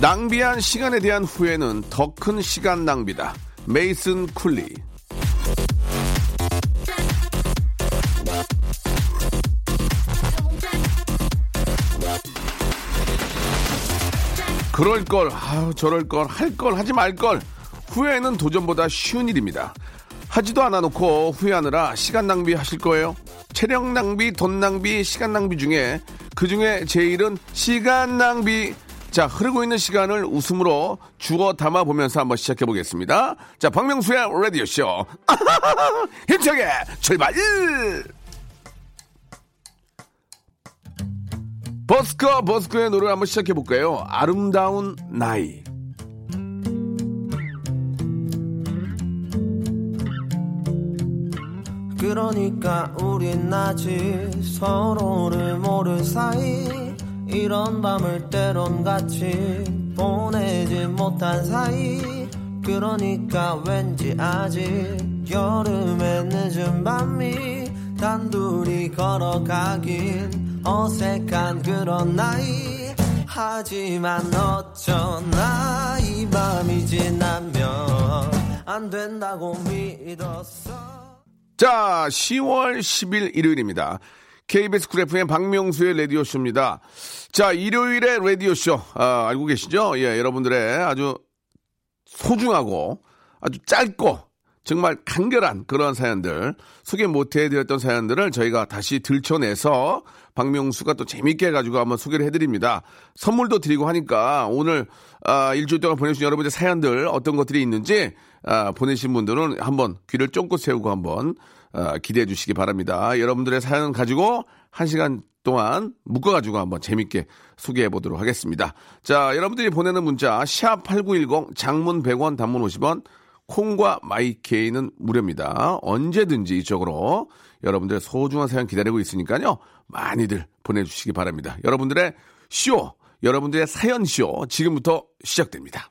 낭비한 시간에 대한 후회는 더 큰 시간 낭비다 메이슨 쿨리 그럴 걸, 아우, 저럴 걸, 할 걸, 하지 말 걸. 후회는 도전보다 쉬운 일입니다. 하지도 않아 놓고 후회하느라 시간 낭비 하실 거예요. 체력 낭비, 돈 낭비, 시간 낭비 중에 그 중에 제일은 시간 낭비. 자, 흐르고 있는 시간을 웃음으로 주어 담아 보면서 한번 시작해 보겠습니다. 자, 박명수의 라디오 쇼. 힘차게 출발! 버스커 버스커의 노래 한번 시작해 볼까요? 아름다운 나이. 그러니까 우린 아직 서로를 모를 사이 이런 밤을 때론 같이 보내지 못한 사이. 그러니까 왠지 아직 여름의 늦은 밤이 단둘이 걸어가긴 어색한 그런 나이. 하지만 어쩌나 이 밤이 지나면 안 된다고 믿었어. 자, 10월 10일 일요일입니다. KBS 쿨 FM 박명수의 라디오쇼입니다. 자, 일요일의 라디오쇼, 아, 알고 계시죠? 예, 여러분들의 아주 소중하고 아주 짧고 정말 간결한 그런 사연들, 소개 못 해드렸던 사연들을 저희가 다시 들춰내서 박명수가 또 재밌게 해가지고 한번 소개를 해드립니다. 선물도 드리고 하니까 오늘 아, 일주일 동안 보내주신 여러분들 사연들 어떤 것들이 있는지 아, 보내신 분들은 한번 귀를 쫑긋 세우고 한번 아, 기대해 주시기 바랍니다. 여러분들의 사연 가지고 한 시간 동안 묶어가지고 한번 재밌게 소개해 보도록 하겠습니다. 자, 여러분들이 보내는 문자 샵8910 장문 100원 단문 50원 콩과 마이케이는 무료입니다. 언제든지 이쪽으로 여러분들의 소중한 사연 기다리고 있으니까요. 많이들 보내주시기 바랍니다. 여러분들의 쇼, 여러분들의 사연 쇼 지금부터 시작됩니다.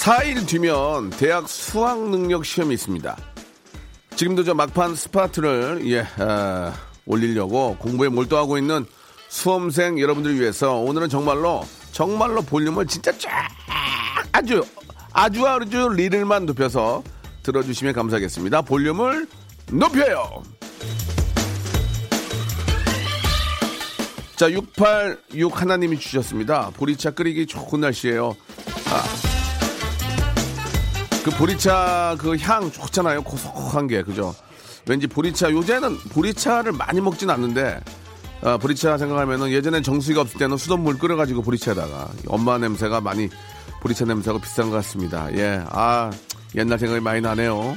사일 뒤면 대학 수학 능력 시험이 있습니다. 지금도 저 막판 스파트를 예, 아, 올리려고 공부에 몰두하고 있는 수험생 여러분들을 위해서 오늘은 정말로 정말로 볼륨을 진짜 쫙 아주 아주 아주 리를만 높여서 들어주시면 감사하겠습니다. 볼륨을 높여요. 자, 686 하나님이 주셨습니다. 보리차 끓이기 좋은 날씨예요. 그 보리차 그 향 좋잖아요. 고소한 게 그죠. 왠지 보리차 요새는 보리차를 많이 먹진 않는데 아, 보리차 생각하면은 예전엔 정수기가 없을 때는 수돗물 끓여가지고 보리차에다가 엄마 냄새가 많이 보리차 냄새가 비싼 것 같습니다. 예, 아 옛날 생각이 많이 나네요.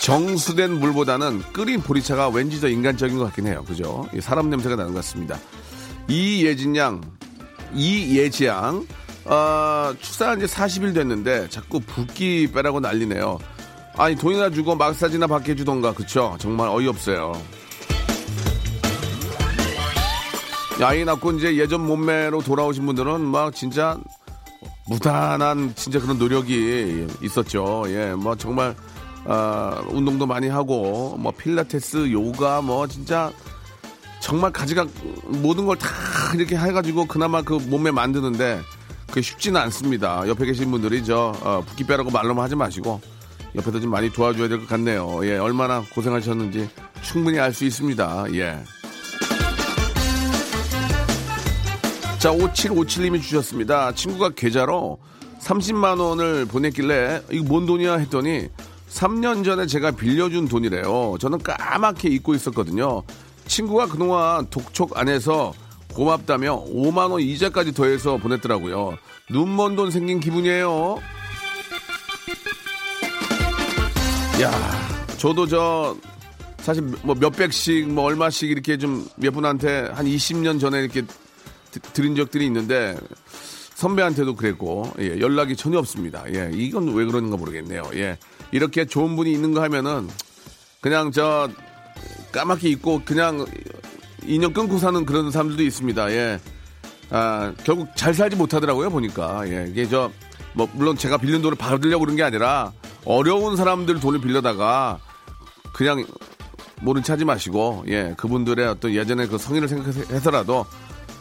정수된 물보다는 끓인 보리차가 왠지 더 인간적인 것 같긴 해요. 그죠? 이 사람 냄새가 나는 것 같습니다. 이예진 양, 이예지 양, 어, 출산한 지 40일 됐는데 자꾸 붓기 빼라고 난리네요. 아니 돈이나 주고 마사지나 받게 해주던가 그쵸? 정말 어이없어요. 아이 낳고 이제 예전 몸매로 돌아오신 분들은 막 진짜 무단한 진짜 그런 노력이 있었죠. 예, 뭐 정말 아, 운동도 많이 하고 뭐 필라테스, 요가 뭐 진짜 정말 가지가 모든 걸 다 이렇게 해가지고 그나마 그 몸매 만드는데 그게 쉽지는 않습니다. 옆에 계신 분들이 저 어, 붓기 빼라고 말로만 하지 마시고 옆에서 좀 많이 도와줘야 될 것 같네요. 예, 얼마나 고생하셨는지 충분히 알 수 있습니다. 예. 자, 5757님이 주셨습니다. 친구가 계좌로 30만 원을 보냈길래 이거 뭔 돈이야 했더니 3년 전에 제가 빌려준 돈이래요. 저는 까맣게 잊고 있었거든요. 친구가 그동안 독촉 안에서 고맙다며 5만 원 이자까지 더해서 보냈더라고요. 눈먼 돈 생긴 기분이에요. 야, 저도 저 사실 뭐 몇백씩 뭐 얼마씩 이렇게 좀 몇 분한테 한 20년 전에 이렇게 드- 드린 적들이 있는데 선배한테도 그랬고 예, 연락이 전혀 없습니다. 예, 이건 왜 그러는가 모르겠네요. 예, 이렇게 좋은 분이 있는 거 하면은 그냥 저 까맣게 잊고 그냥 인연 끊고 사는 그런 사람들도 있습니다. 예, 아 결국 잘 살지 못하더라고요 보니까 예, 이게 저 뭐 물론 제가 빌린 돈을 받으려고 그런 게 아니라 어려운 사람들 돈을 빌려다가 그냥 모른 체 하지 마시고 예 그분들의 어떤 예전의 그 성의를 생각해서라도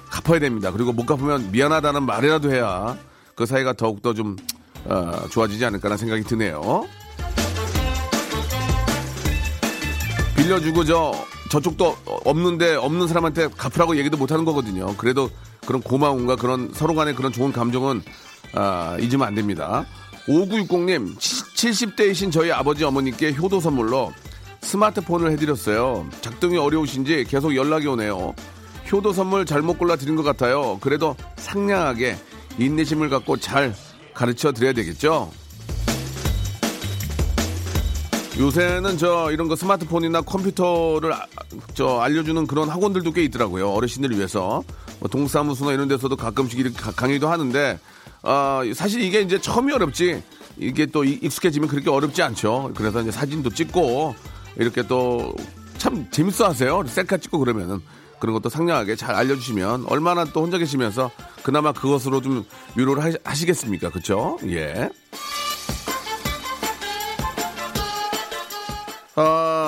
갚아야 됩니다. 그리고 못 갚으면 미안하다는 말이라도 해야 그 사이가 더욱더 좀 어, 좋아지지 않을까라는 생각이 드네요. 빌려주고 저 저쪽도 없는데 없는 사람한테 갚으라고 얘기도 못 하는 거거든요. 그래도 그런 고마움과 그런 서로 간의 그런 좋은 감정은 아, 잊으면 안 됩니다. 5960님, 70대이신 저희 아버지 어머니께 효도 선물로 스마트폰을 해드렸어요. 작동이 어려우신지 계속 연락이 오네요. 효도 선물 잘못 골라 드린 것 같아요. 그래도 상냥하게 인내심을 갖고 잘 가르쳐 드려야 되겠죠? 요새는 저 이런 거 스마트폰이나 컴퓨터를 아- 저 알려주는 그런 학원들도 꽤 있더라고요. 어르신들을 위해서 뭐 동사무소나 이런 데서도 가끔씩 이렇게 가- 강의도 하는데 아 사실 이게 이제 처음이 어렵지 이게 또 이- 익숙해지면 그렇게 어렵지 않죠. 그래서 이제 사진도 찍고 이렇게 또 참 재밌어 하세요. 셀카 찍고 그러면은 그런 것도 상냥하게 잘 알려주시면 얼마나 또 혼자 계시면서 그나마 그것으로 좀 위로를 하시- 하시겠습니까? 그쵸? 예.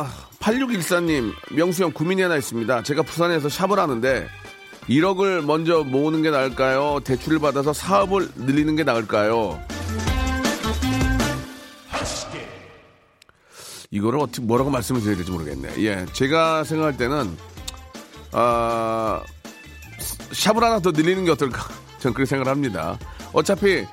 아, 8614님, 명수 형 고민이 하나 있습니다. 제가 부산에서 샵을 하는데 1억을 먼저 모으는 게 나을까요? 대출을 받아서 사업을 늘리는 게 나을까요? 이거를 어떻게 뭐라고 말씀을 드려야 될지 모르겠네. 예, 제가 생각할 때는 아 샵을 하나 더 늘리는 게 어떨까? 저는 그렇게 생각을 합니다. 어차피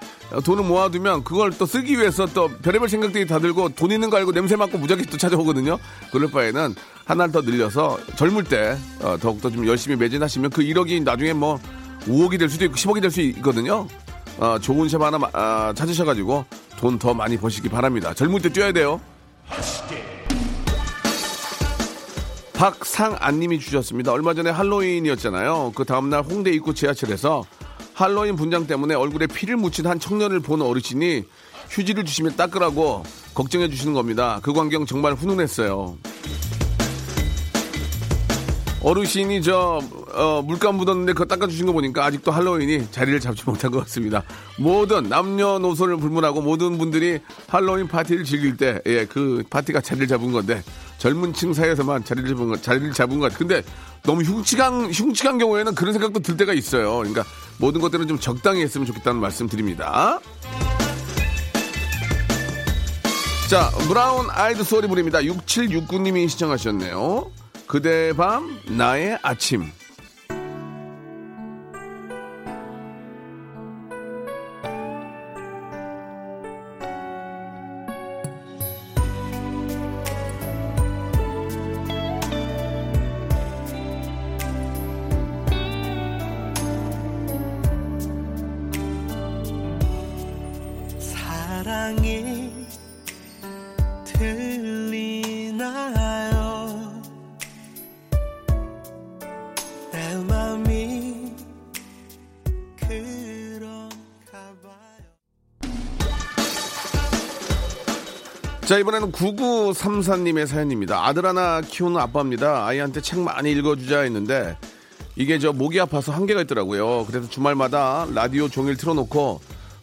돈을 모아두면 그걸 또 쓰기 위해서 또 별의별 생각들이 다 들고 돈 있는 거 알고 냄새 맡고 무작위 또 찾아오거든요. 그럴 바에는 하나를 더 늘려서 젊을 때 어, 더욱더 좀 열심히 매진하시면 그 1억이 나중에 뭐 5억이 될 수도 있고 10억이 될 수 있거든요. 어, 좋은 샵 하나 마- 아, 찾으셔가지고 돈 더 많이 버시기 바랍니다. 젊을 때 뛰어야 돼요. 박상안님이 주셨습니다. 얼마 전에 할로윈이었잖아요. 그 다음날 홍대 입구 지하철에서 할로윈 분장 때문에 얼굴에 피를 묻힌 한 청년을 본 어르신이 휴지를 주시면 닦으라고 걱정해 주시는 겁니다. 그 광경 정말 훈훈했어요. 어르신이 저 어, 물감 묻었는데 그거 닦아주신 거 보니까 아직도 할로윈이 자리를 잡지 못한 것 같습니다. 모든 남녀노소를 불문하고 모든 분들이 할로윈 파티를 즐길 때, 예, 그 파티가 자리를 잡은 건데 젊은 층 사이에서만 자리를 잡은 것, 자리를 잡은 것 같아요. 근데 너무 흉측한 흉측한 경우에는 그런 생각도 들 때가 있어요. 그러니까 모든 것들은 좀 적당히 했으면 좋겠다는 말씀 드립니다. 자, 브라운 아이드 소리 부릅니다. 6769님이 시청하셨네요. 그대의 밤, 나의 아침. 사랑이 자, 이번에는 9934님의 사연입니다. 아들 하나 키우는 아빠입니다. 아이한테 책 많이 읽어주자 했는데, 이게 저 목이 아파서 한계가 있더라고요. 그래서 주말마다 라디오 종일 틀어놓고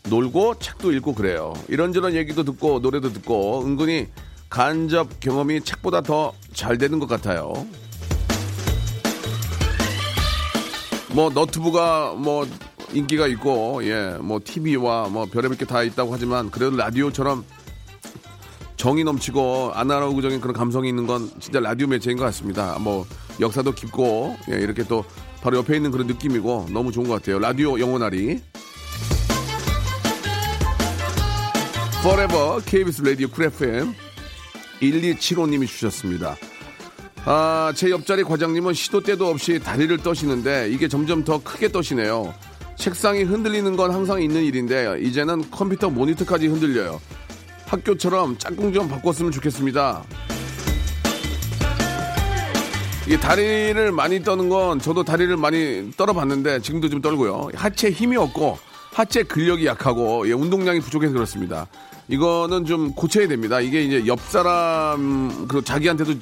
놀고 책도 읽고 그래요. 이런저런 얘기도 듣고 노래도 듣고 은근히 간접 경험이 책보다 더 잘 되는 것 같아요. 뭐 너트브가 뭐 인기가 있고 예 뭐 TV와 뭐 별의별 게 다 있다고 하지만 그래도 라디오처럼 정이 넘치고 아날로그적인 그런 감성이 있는 건 진짜 라디오 매체인 것 같습니다. 뭐 역사도 깊고 예, 이렇게 또 바로 옆에 있는 그런 느낌이고 너무 좋은 것 같아요. 라디오 영원하리. Forever KBS 라디오 Cool FM 1275님이 주셨습니다. 아, 제 옆자리 과장님은 시도 때도 없이 다리를 떠시는데 이게 점점 더 크게 떠시네요. 책상이 흔들리는 건 항상 있는 일인데 이제는 컴퓨터 모니터까지 흔들려요. 학교처럼 짝꿍 좀 바꿨으면 좋겠습니다. 이 다리를 많이 떠는 건 저도 다리를 많이 떨어봤는데 지금도 좀 떨고요. 하체 힘이 없고 하체 근력이 약하고 예, 운동량이 부족해서 그렇습니다. 이거는 좀 고쳐야 됩니다. 이게 이제 옆 사람 그 자기한테도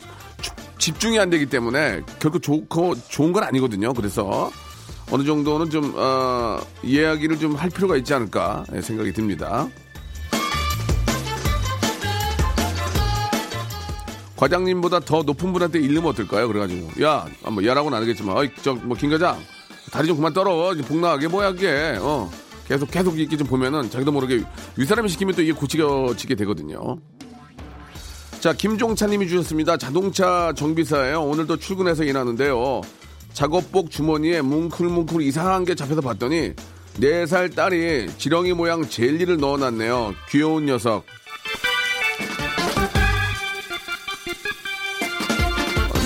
주- 집중이 안 되기 때문에 결코 좋고 좋은 건 아니거든요. 그래서 어느 정도는 좀 어, 이야기를 좀 할 필요가 있지 않을까 예, 생각이 듭니다. 과장님보다 더 높은 분한테 잃으면 어떨까요? 그래가지고 야, 아, 뭐 야라고는 안 하겠지만, 어이 저뭐 김 과장 다리 좀 그만 떨어, 이제 복나가게 뭐야 그게, 어 계속 계속 이렇게 좀 보면은 자기도 모르게 윗사람이 시키면 또 이게 고치게 되거든요. 자, 김종찬님이 주셨습니다. 자동차 정비사예요. 오늘도 출근해서 일하는데요. 작업복 주머니에 뭉클뭉클 이상한 게 잡혀서 봤더니 4살 딸이 지렁이 모양 젤리를 넣어놨네요. 귀여운 녀석.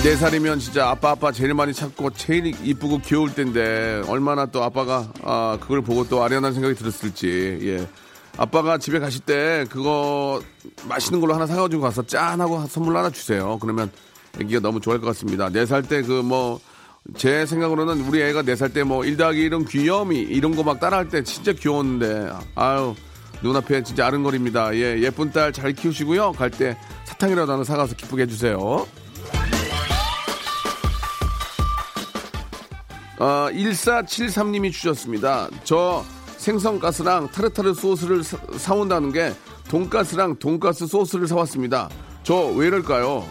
네 살이면 진짜 아빠 아빠 제일 많이 찾고 제일 이쁘고 귀여울 텐데 얼마나 또 아빠가 아 그걸 보고 또 아련한 생각이 들었을지. 예. 아빠가 집에 가실 때 그거 맛있는 걸로 하나 사가지고 가서 짠 하고 선물 하나 주세요. 그러면 애기가 너무 좋아할 것 같습니다. 네 살 때 그 뭐 제 생각으로는 우리 애가 네 살 때뭐 1더하기 1은 귀여움이 이런 거 막 따라할 때 진짜 귀여웠는데. 아유 눈앞에 진짜 아른거립니다. 예 예쁜 딸 잘 키우시고요. 갈 때 사탕이라도 하나 사가서 기쁘게 해주세요 어, 1473님이 주셨습니다. 저 생선가스랑 타르타르 소스를 사, 사온다는 게 돈가스랑 돈가스 소스를 사왔습니다. 저 왜 이럴까요?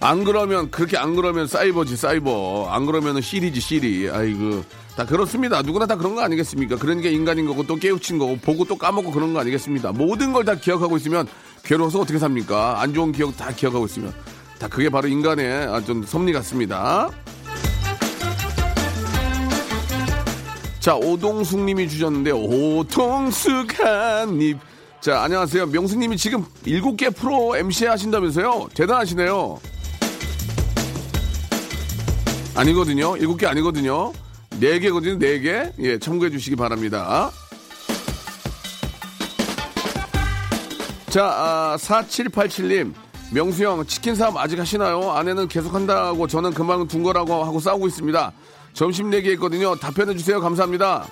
안 그러면 그렇게 안 그러면 사이버지 사이버. 안 그러면은 시리지 시리. 아이고. 다 그렇습니다. 누구나 다 그런 거 아니겠습니까? 그런 게 인간인 거고 또 깨우친 거고 보고 또 까먹고 그런 거 아니겠습니다 모든 걸 다 기억하고 있으면 괴로워서 어떻게 삽니까? 안 좋은 기억 다 기억하고 있으면 다 그게 바로 인간의 아, 좀 섭리 같습니다. 자, 오동숙 님이 주셨는데, 오동숙 한 입. 자, 안녕하세요. 명숙 님이 지금 일곱 개 프로 MC 하신다면서요? 대단하시네요. 아니거든요. 일곱 개 아니거든요. 네 개거든요. 네 개. 예, 참고해 주시기 바랍니다. 자, 아, 4787님. 명수 형, 치킨 사업 아직 하시나요? 아내는 계속 한다고 저는 그만 둔 거라고 하고 싸우고 있습니다. 점심 내기 했거든요. 답변해 주세요. 감사합니다.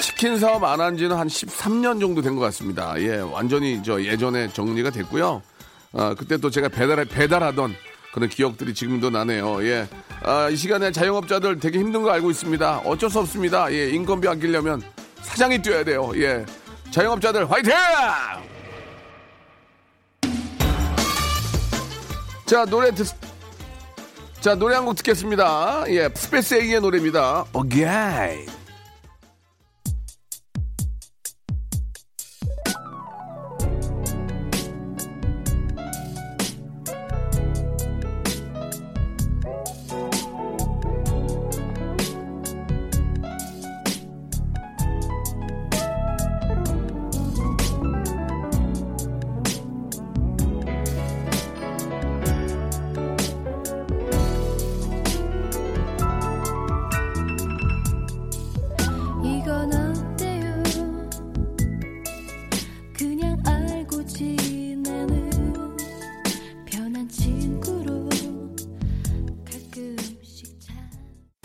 치킨 사업 안 한 지는 한 13년 정도 된 것 같습니다. 예, 완전히 저 예전에 정리가 됐고요. 아, 그때 또 제가 배달, 배달하던 그런 기억들이 지금도 나네요. 예. 아, 이 시간에 자영업자들 되게 힘든 거 알고 있습니다. 어쩔 수 없습니다. 예, 인건비 아끼려면 사장이 뛰어야 돼요. 예. 자영업자들 화이팅! 자, 노래 듣, 자, 노래 한 곡 듣겠습니다. 예, Space A의 노래입니다. 오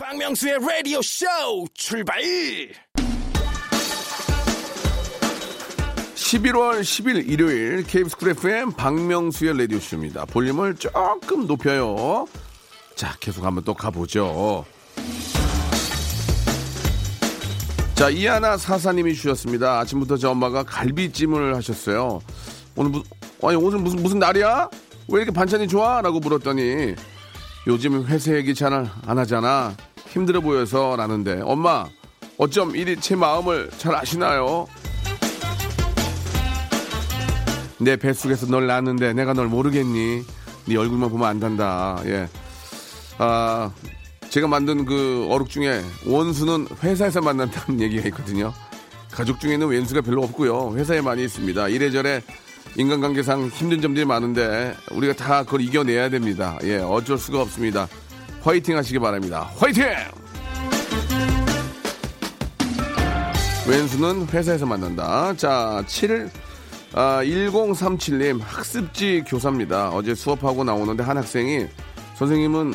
박명수의 라디오 쇼 출발 11월 10일 일요일 KBS Cool FM 박명수의 라디오 쇼입니다. 볼륨을 조금 높여요. 자, 계속 한번 또 가보죠. 자, 이하나 사사님이 주셨습니다. 아침부터 저 엄마가 갈비찜을 하셨어요. 오늘 무, 아니, 오늘 무슨, 무슨 날이야? 왜 이렇게 반찬이 좋아? 라고 물었더니 요즘 얘기 잘안 하잖아. 힘들어 보여서 라는데 엄마 어쩜 이리 제 마음을 잘 아시나요? 내 뱃속에서 널 낳았는데 내가 널 모르겠니? 네 얼굴만 보면 안단다. 예. 아, 제가 만든 그 어록 중에 원수는 회사에서 만난다는 얘기가 있거든요. 가족 중에는 왼수가 별로 없고요. 회사에 많이 있습니다. 이래저래 인간관계상 힘든 점들이 많은데 우리가 다 그걸 이겨내야 됩니다. 예, 어쩔 수가 없습니다. 화이팅 하시기 바랍니다. 화이팅! 왼수는 회사에서 만난다. 자, 7, 아, 1037님 학습지 교사입니다. 어제 수업하고 나오는데 한 학생이 선생님은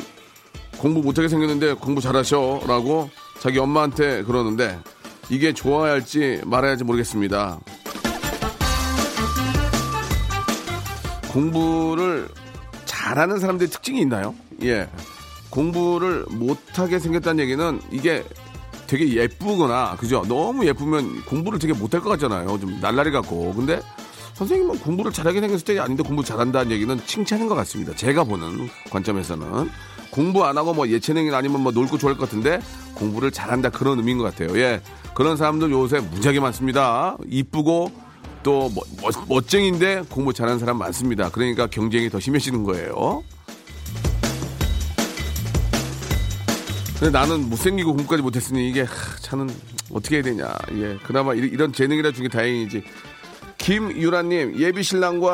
공부 못하게 생겼는데 공부 잘하셔 라고 자기 엄마한테 그러는데 이게 좋아야 할지 말아야 할지 모르겠습니다. 공부를 잘하는 사람들의 특징이 있나요? 예. 공부를 못하게 생겼다는 얘기는 이게 되게 예쁘거나, 그죠? 너무 예쁘면 공부를 되게 못할 것 같잖아요. 좀 날라리 같고. 근데 선생님은 공부를 잘하게 생겼을 때 아닌데 공부 잘한다는 얘기는 칭찬인 것 같습니다. 제가 보는 관점에서는. 공부 안 하고 뭐 예체능이 아니면 뭐놀거 좋아할 것 같은데 공부를 잘한다 그런 의미인 것 같아요. 예. 그런 사람들 요새 무지하게 많습니다. 이쁘고 또 멋, 멋, 멋쟁인데 공부 잘하는 사람 많습니다. 그러니까 경쟁이 더 심해지는 거예요. 근데 나는 못생기고 공부까지 못했으니 이게 하, 참 어떻게 해야 되냐. 예. 그나마 이- 이런 재능이라도 준 게 다행이지. 김유라님 예비 신랑과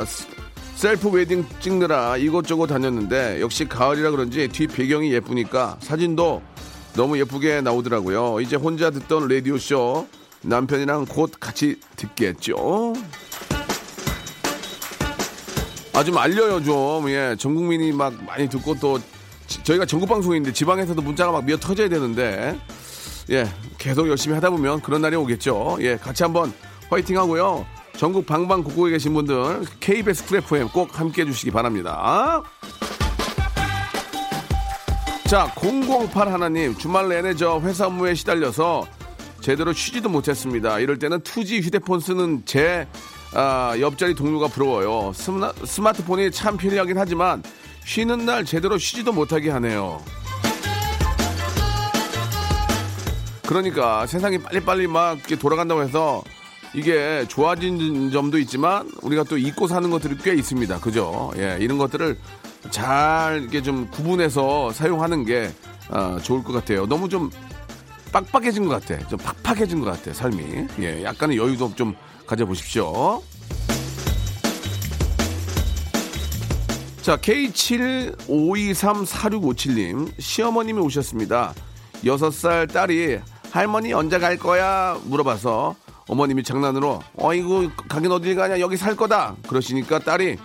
아, 스- 셀프 웨딩 찍느라 이곳저곳 다녔는데 역시 가을이라 그런지 뒤 배경이 예쁘니까 사진도 너무 예쁘게 나오더라고요. 이제 혼자 듣던 라디오 쇼 남편이랑 곧 같이 듣겠죠. 아 좀 알려요 좀. 예, 전 국민이 막 많이 듣고 또 지- 저희가 전국 방송인데 지방에서도 문자가 막 미어 터져야 되는데 예, 계속 열심히 하다 보면 그런 날이 오겠죠. 예, 같이 한번 화이팅 하고요. 전국 방방곡곡에 계신 분들 KBS Cool FM 꼭 함께 해 주시기 바랍니다. 자, 008 하나님 주말 내내 저 회사 업무에 시달려서 제대로 쉬지도 못했습니다. 이럴 때는 2G 휴대폰 쓰는 제 아, 옆자리 동료가 부러워요. 스마, 스마트폰이 참 편리하긴 하지만 쉬는 날 제대로 쉬지도 못하게 하네요. 그러니까 세상이 빨리빨리 막 돌아간다고 해서 이게 좋아진 점도 있지만 우리가 또 잊고 사는 것들이 꽤 있습니다. 그죠? 예, 이런 것들을 잘 이렇게 좀 구분해서 사용하는 게 아, 좋을 것 같아요. 너무 좀 빡빡해진 것 같아. 좀 팍팍해진 것 같아, 삶이. 예, 약간의 여유도 좀 가져보십시오. 자, K75234657님, 시어머님이 오셨습니다. 6살 딸이 할머니 언제 갈 거야? 물어봐서 어머님이 장난으로 어이구, 가긴 어딜 가냐? 여기 살 거다. 그러시니까 딸이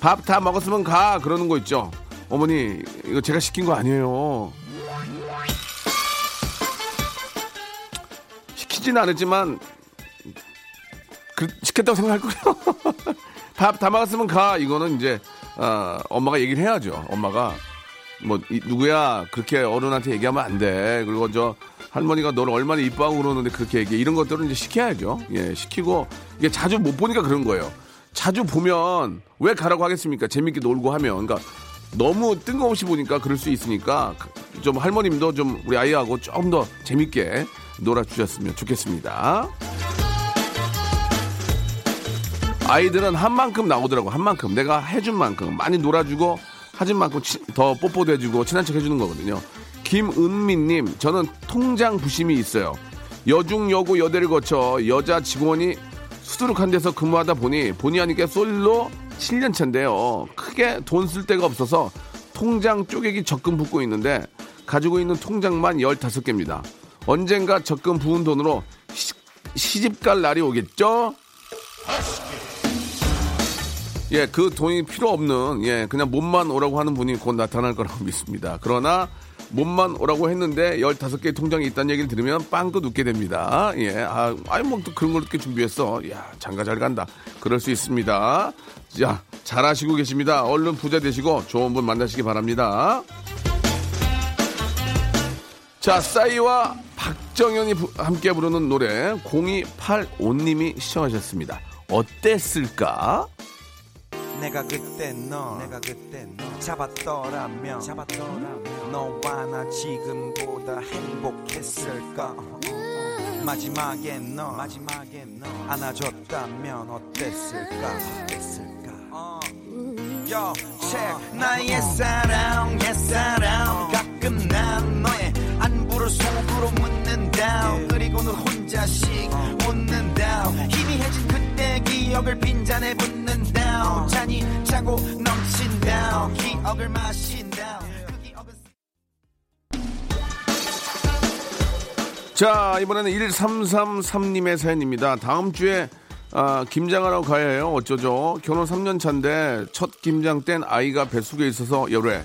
밥 다 먹었으면 가. 그러는 거 있죠. 어머니, 이거 제가 시킨 거 아니에요. 시키지는 않았지만 그, 시켰다고 생각할 거예요. 밥 다 먹었으면 가. 이거는 이제 아, 엄마가 얘기를 해야죠. 엄마가 뭐 이- 누구야 그렇게 어른한테 얘기하면 안 돼. 그리고 저 할머니가 너를 얼마나 이뻐하고 그러는데 그렇게 얘기해. 이런 것들은 이제 시켜야죠. 예, 시키고 이게 자주 못 보니까 그런 거예요. 자주 보면 왜 가라고 하겠습니까? 재밌게 놀고 하면. 그러니까 너무 뜬금없이 보니까 그럴 수 있으니까 좀 할머님도 좀 우리 아이하고 조금 더 재밌게 놀아주셨으면 좋겠습니다. 아이들은 한 만큼 나오더라고 한 만큼. 내가 해준 만큼. 많이 놀아주고 하진 만큼 치- 더 뽀뽀도 해주고 친한 척 해주는 거거든요. 김은미님 저는 통장 부심이 있어요. 여중 여고 여대를 거쳐 여자 직원이 수두룩한 데서 근무하다 보니 본의 아니게 솔로 7년 차인데요. 크게 돈 쓸 데가 없어서 통장 쪼개기 적금 붓고 있는데 가지고 있는 통장만 15개입니다. 언젠가 적금 부은 돈으로 시, 시집 갈 날이 오겠죠? 예, 그 돈이 필요 없는, 예, 그냥 몸만 오라고 하는 분이 곧 나타날 거라고 믿습니다. 그러나, 몸만 오라고 했는데 15개의 통장이 있다는 얘기를 들으면 빵긋 웃게 됩니다. 예, 아, 아이, 뭐또 그런 걸 이렇게 준비했어. 야, 장가 잘 간다. 그럴 수 있습니다. 자, 잘하시고 계십니다. 얼른 부자 되시고 좋은 분 만나시기 바랍니다. 자, 싸이와 박정현이 부- 함께 부르는 노래 0285님이 시청하셨습니다. 어땠을까? 내가 그때 너 내가 그때 너 잡았더라면 잡았더라면 너와 나 지금보다 행복했을까? 마지막에 너 마지막에 너 안아줬다면 어땠을까? 어땠을까? 어. Yo, check. 나의 사랑 옛사랑. 가끔 난 너의 안부를 속으로 묻는다 그리고는 혼자씩 웃는다 희미해진 그때 기억을 빈잔에 붓는다 잔이 차고 넘친다 기억을 마신다 그 자, 이번에는 1333님의 사연입니다. 다음 주에 아, 김장하러 가야 해요. 어쩌죠? 결혼 3년 차인데 첫 김장 땐 아이가 뱃속에 있어서 열애.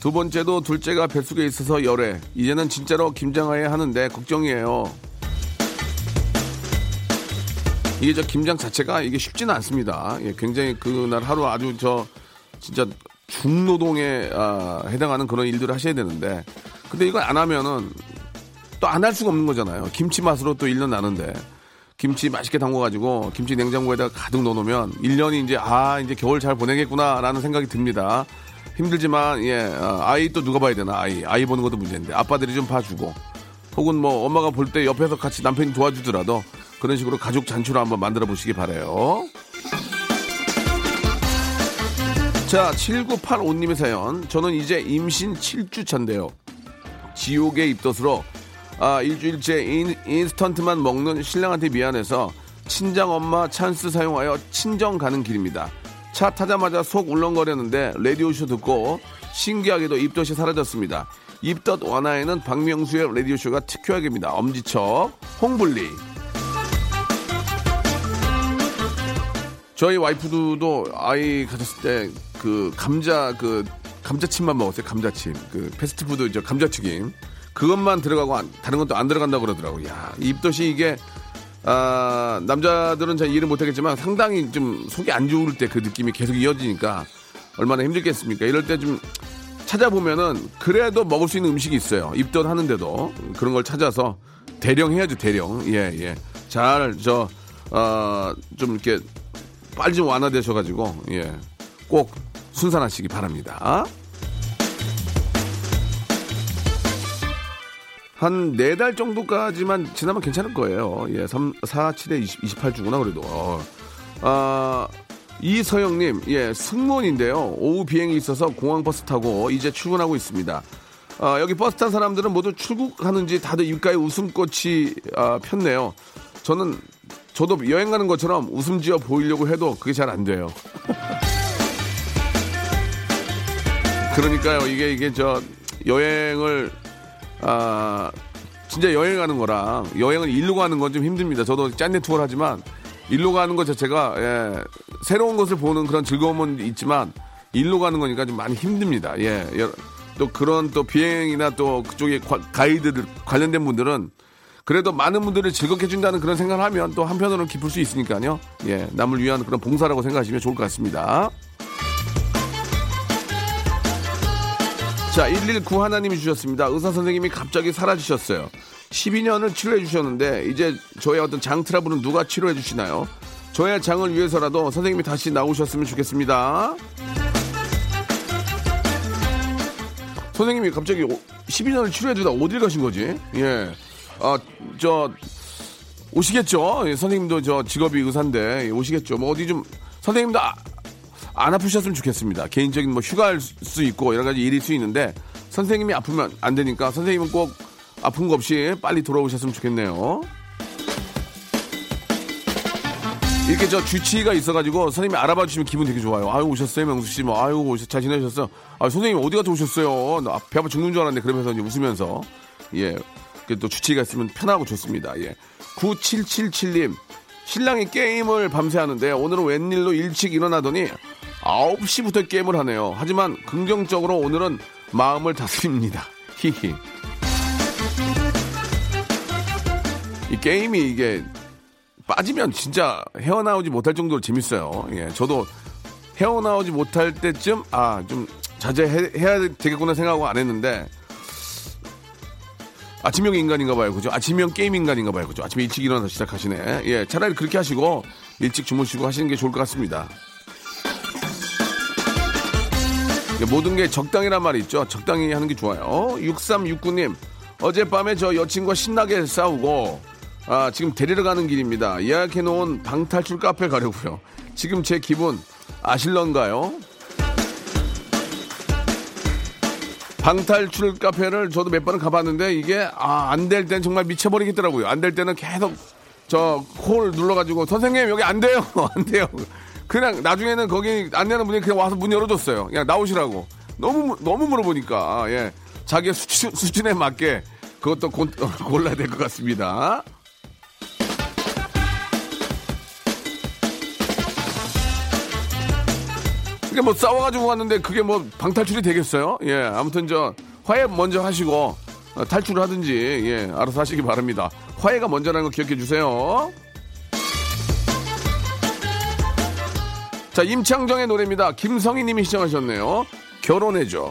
두 번째도 둘째가 뱃속에 있어서 열애. 이제는 진짜로 김장해야 하는데 걱정이에요. 이게 저 김장 자체가 이게 쉽지는 않습니다. 예, 굉장히 그날 하루 아주 저 진짜 중노동에 아, 해당하는 그런 일들을 하셔야 되는데 근데 이걸 안 하면은 또 안 할 수가 없는 거잖아요. 김치 맛으로 또 1년 나는데. 김치 맛있게 담궈가지고 김치 냉장고에다가 가득 넣어놓으면 1년이 이제 아, 이제 겨울 잘 보내겠구나라는 생각이 듭니다. 힘들지만, 예, 아, 아이 또 누가 봐야 되나, 아이. 아이 보는 것도 문제인데. 아빠들이 좀 봐주고. 혹은 뭐 엄마가 볼 때 옆에서 같이 남편이 도와주더라도 그런 식으로 가족 잔치로 한번 만들어 보시기 바래요. 자, 7985님의 사연. 저는 이제 임신 7주 차인데요. 지옥의 입덧으로 아, 일주일째 인, 인스턴트만 먹는 신랑한테 미안해서 친정 엄마 찬스 사용하여 친정 가는 길입니다. 차 타자마자 속 울렁거렸는데 라디오쇼 듣고 신기하게도 입덧이 사라졌습니다. 입덧 완화에는 박명수의 라디오쇼가 특효약입니다. 엄지척, 홍블리. 저희 와이프도 아이 가졌을 때 그 감자 그 감자칩만 먹었어요. 감자칩. 그 패스트푸드 저 감자튀김. 그것만 들어가고 안- 다른 건또안 들어간다고 그러더라고. 야, 이 입덧이 이게 아, 남자들은 잘 이해를 못 하겠지만 상당히 좀 속이 안 좋을 때 그 느낌이 계속 이어지니까 얼마나 힘들겠습니까? 이럴 때 좀 찾아보면은 그래도 먹을 수 있는 음식이 있어요. 입덧 하는데도 그런 걸 찾아서 대령 해야죠, 대령. 예, 예. 잘, 저, 어, 좀 이렇게 빨리 좀 완화되셔가지고, 예. 꼭 순산하시기 바랍니다. 한 네 달 정도까지만 지나면 괜찮을 거예요. 예, 3, 4, 7에 20, 28주구나, 그래도. 어. 아, 이서영님, 예, 승무원인데요. 오후 비행이 있어서 공항 버스 타고 이제 출근하고 있습니다. 아, 여기 버스 탄 사람들은 모두 출국하는지 다들 입가에 웃음꽃이 아, 폈네요. 저는, 저도 여행 가는 것처럼 웃음 지어 보이려고 해도 그게 잘 안 돼요. 그러니까요, 이게, 이게 저, 여행을, 아, 진짜 여행 가는 거랑 여행을 일로 가는 건 좀 힘듭니다. 저도 짠내 투어를 하지만 일로 가는 것 자체가, 예, 새로운 것을 보는 그런 즐거움은 있지만 일로 가는 거니까 좀 많이 힘듭니다. 예, 여- 또 그런 또 비행이나 또 그쪽에 과- 가이드들 관련된 분들은 그래도 많은 분들을 즐겁게 해준다는 그런 생각을 하면 또 한편으로는 기쁠 수 있으니까요. 예, 남을 위한 그런 봉사라고 생각하시면 좋을 것 같습니다. 자, 119 하나님이 주셨습니다. 의사 선생님이 갑자기 사라지셨어요. 12년을 치료해 주셨는데 이제 저의 어떤 장 트러블은 누가 치료해 주시나요? 저의 장을 위해서라도 선생님이 다시 나오셨으면 좋겠습니다. 선생님이 갑자기 12년을 치료해 주다 어딜 가신 거지? 예. 아, 저 오시겠죠? 예, 선생님도 저 직업이 의사인데 예, 오시겠죠. 뭐 어디 좀 선생님도 아- 안 아프셨으면 좋겠습니다. 개인적인 뭐 휴가일 수 있고 여러 가지 일일 수 있는데 선생님이 아프면 안 되니까 선생님은 꼭 아픈 거 없이 빨리 돌아오셨으면 좋겠네요. 이렇게 저 주치의가 있어가지고 선생님이 알아봐 주시면 기분 되게 좋아요. 아유 오셨어요 명수 씨, 뭐 아유 오셨 잘 지내셨어요. 아 선생님 어디 갔다 오셨어요? 나배 아파 죽는 줄 알았는데 그러면서 이제 웃으면서 예, 그 또 주치의가 있으면 편하고 좋습니다. 예, 9777님 신랑이 게임을 밤새 하는데 오늘은 웬일로 일찍 일어나더니 9시부터 게임을 하네요. 하지만 긍정적으로 오늘은 마음을 다스립니다. 히히. 이 게임이 이게 빠지면 진짜 헤어나오지 못할 정도로 재밌어요. 예, 저도 헤어나오지 못할 때쯤 아 좀 자제해야 되겠구나 생각하고 안 했는데 아침형 인간인가 봐요. 그죠? 아침형 게임 인간인가 봐요. 그죠? 아침에 일찍 일어나서 시작하시네. 예, 차라리 그렇게 하시고 일찍 주무시고 하시는 게 좋을 것 같습니다. 모든 게 적당이란 말이 있죠. 적당히 하는 게 좋아요. 6369님, 어젯밤에 저 여친과 신나게 싸우고, 아, 지금 데리러 가는 길입니다. 예약해놓은 방탈출 카페 가려고요. 지금 제 기분 아실런가요? 방탈출 카페를 저도 몇 번은 가봤는데 이게 아, 안될 때는 정말 미쳐버리겠더라고요. 안 될 때는 계속 저 콜 눌러가지고 선생님 여기 안 돼요. 안 돼요. 그냥 나중에는 거기 안내하는 분이 그냥 와서 문 열어줬어요. 그냥 나오시라고. 너무 무- 너무 물어보니까 예 자기 수준, 수준에 맞게 그것도 고, 골라야 될 것 같습니다. 그게 뭐 싸워가지고 왔는데 그게 뭐 방탈출이 되겠어요? 예, 아무튼 저 화해 먼저 하시고 어, 탈출을 하든지 예, 알아서 하시기 바랍니다. 화해가 먼저라는 거 기억해 주세요. 자, 임창정의 노래입니다. 김성희 님이 시청하셨네요. 결혼해줘.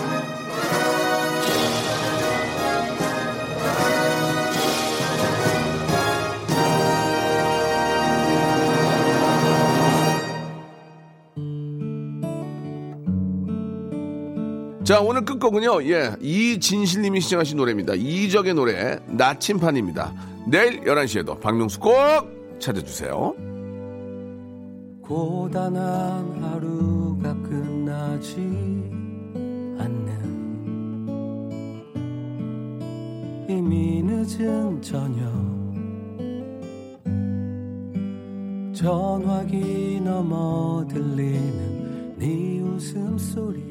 자, 오늘 끝곡은요, 예, 이진실님이 시청하신 노래입니다. 이적의 노래, 나침판입니다. 내일 11시에도 박명수 꼭 찾아주세요. 고단한 하루가 끝나지 않는 이미 늦은 저녁 전화기 넘어 들리는 네 웃음소리